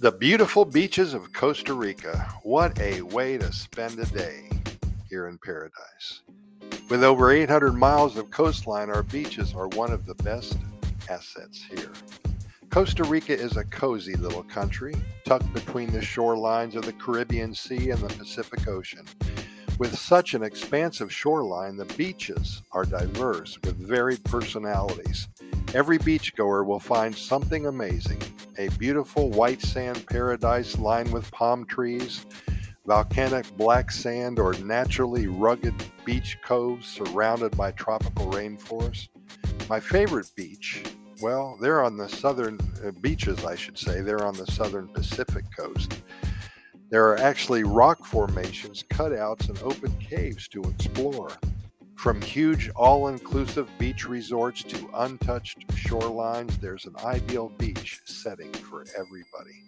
The beautiful beaches of Costa Rica. What a way to spend a day here in paradise. With over 800 miles of coastline, our beaches are one of the best assets here. Costa Rica is a cozy little country tucked between the shorelines of the Caribbean Sea and the Pacific Ocean. With such an expansive shoreline, the beaches are diverse with varied personalities. Every beachgoer will find something amazing a beautiful white sand paradise lined with palm trees, volcanic black sand, or naturally rugged beach coves surrounded by tropical rainforest. My favorite beach, well, they're on the southern uh, beaches, I should say, they're on the southern Pacific coast. There are actually rock formations, cutouts, and open caves to explore. From huge all inclusive beach resorts to untouched shorelines, there's an ideal beach setting for everybody.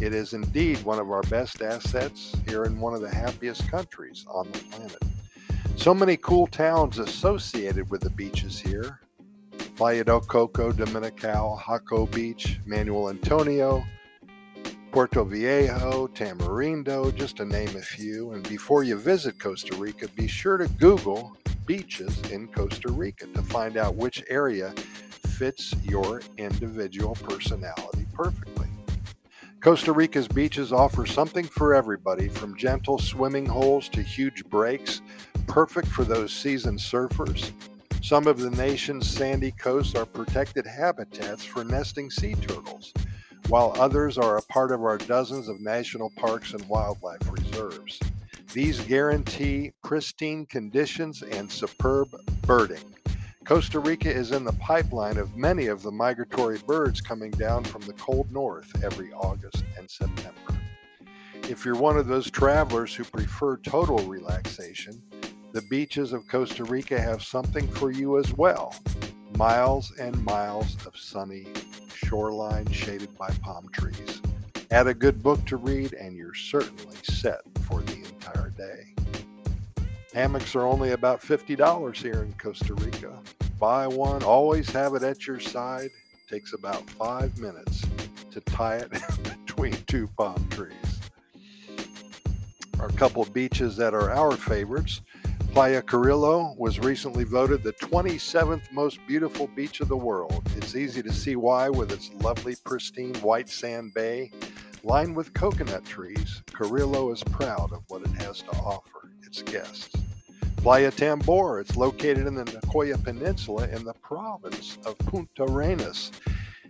It is indeed one of our best assets here in one of the happiest countries on the planet. So many cool towns associated with the beaches here Playa del Coco, Dominical, Jaco Beach, Manuel Antonio, Puerto Viejo, Tamarindo, just to name a few. And before you visit Costa Rica, be sure to Google beaches in Costa Rica to find out which area fits your individual personality perfectly. Costa Rica's beaches offer something for everybody from gentle swimming holes to huge breaks, perfect for those seasoned surfers. Some of the nation's sandy coasts are protected habitats for nesting sea turtles, while others are a part of our dozens of national parks and wildlife reserves. These guarantee pristine conditions and superb birding. Costa Rica is in the pipeline of many of the migratory birds coming down from the cold north every August and September. If you're one of those travelers who prefer total relaxation, the beaches of Costa Rica have something for you as well. Miles and miles of sunny shoreline shaded by palm trees. Add a good book to read, and you're certainly set for the Hammocks are only about $50 here in Costa Rica. Buy one, always have it at your side. Takes about five minutes to tie it between two palm trees. Our couple beaches that are our favorites. Playa Carrillo was recently voted the 27th most beautiful beach of the world. It's easy to see why with its lovely, pristine white sand bay Lined with coconut trees, Carrillo is proud of what it has to offer its guests. Playa Tambor, it's located in the Nicoya Peninsula in the province of Puntarenas.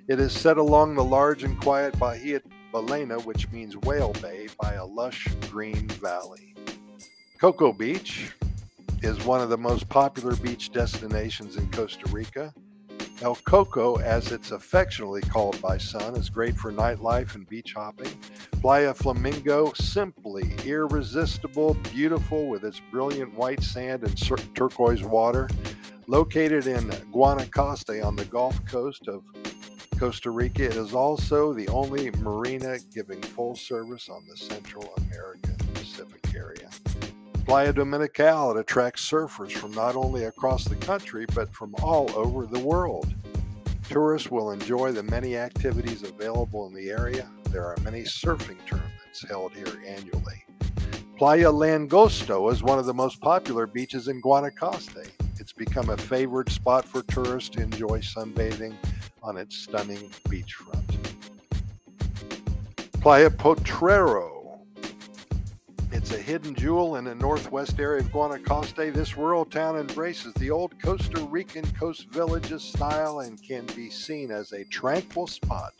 It is set along the large and quiet Bahia Ballena, which means whale bay, by a lush green valley. Coco Beach is one of the most popular beach destinations in Costa Rica. El Coco, as it's affectionately called by some, is great for nightlife and beach hopping. Playa Flamingo, simply irresistible, beautiful with its brilliant white sand and turquoise water. Located in Guanacaste on the Gulf Coast of Costa Rica, it is also the only marina giving full service on the Central American Pacific area. Playa Dominical it attracts surfers from not only across the country but from all over the world. Tourists will enjoy the many activities available in the area. There are many surfing tournaments held here annually. Playa Langosta is one of the most popular beaches in Guanacaste. It's become a favored spot for tourists to enjoy sunbathing on its stunning beachfront. Playa Potrero it's a hidden jewel in the northwest area of Guanacaste. This rural town embraces the old Costa Rican coast villages style and can be seen as a tranquil spot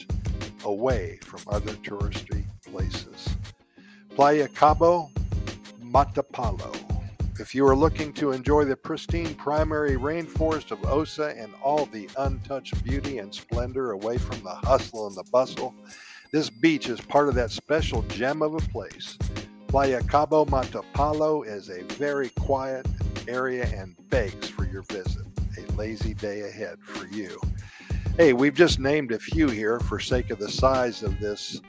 away from other touristy places. Playa Cabo Matapalo. If you are looking to enjoy the pristine primary rainforest of Osa and all the untouched beauty and splendor away from the hustle and the bustle, this beach is part of that special gem of a place. Playa Cabo Matapalo is a very quiet area and begs for your visit. A lazy day ahead for you. Hey, we've just named a few here for sake of the size of this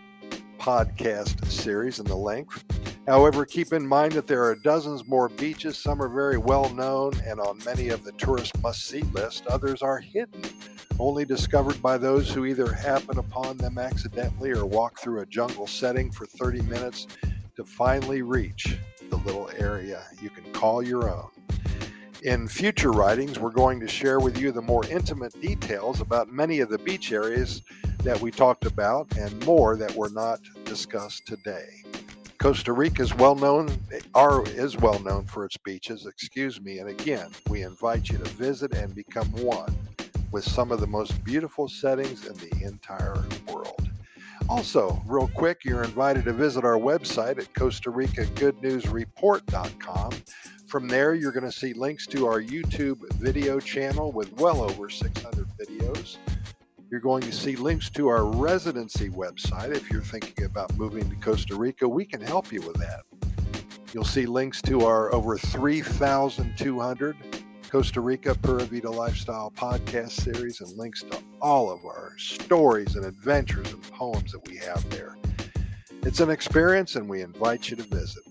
podcast series and the length. However, keep in mind that there are dozens more beaches. Some are very well known and on many of the tourist must see list. Others are hidden only discovered by those who either happen upon them accidentally or walk through a jungle setting for 30 minutes to finally reach the little area you can call your own. In future writings, we're going to share with you the more intimate details about many of the beach areas that we talked about and more that were not discussed today. Costa Rica is well known, are, is well known for its beaches, excuse me, and again, we invite you to visit and become one with some of the most beautiful settings in the entire world. Also, real quick, you're invited to visit our website at Costa Rica Good News Report.com. From there, you're going to see links to our YouTube video channel with well over 600 videos. You're going to see links to our residency website if you're thinking about moving to Costa Rica. We can help you with that. You'll see links to our over 3,200 Costa Rica Pura Vida Lifestyle podcast series and links to all of our stories and adventures and poems that we have there. It's an experience and we invite you to visit.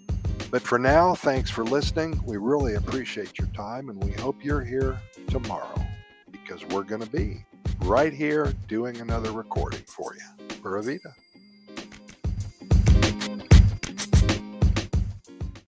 But for now, thanks for listening. We really appreciate your time and we hope you're here tomorrow because we're going to be right here doing another recording for you. Pura Vida.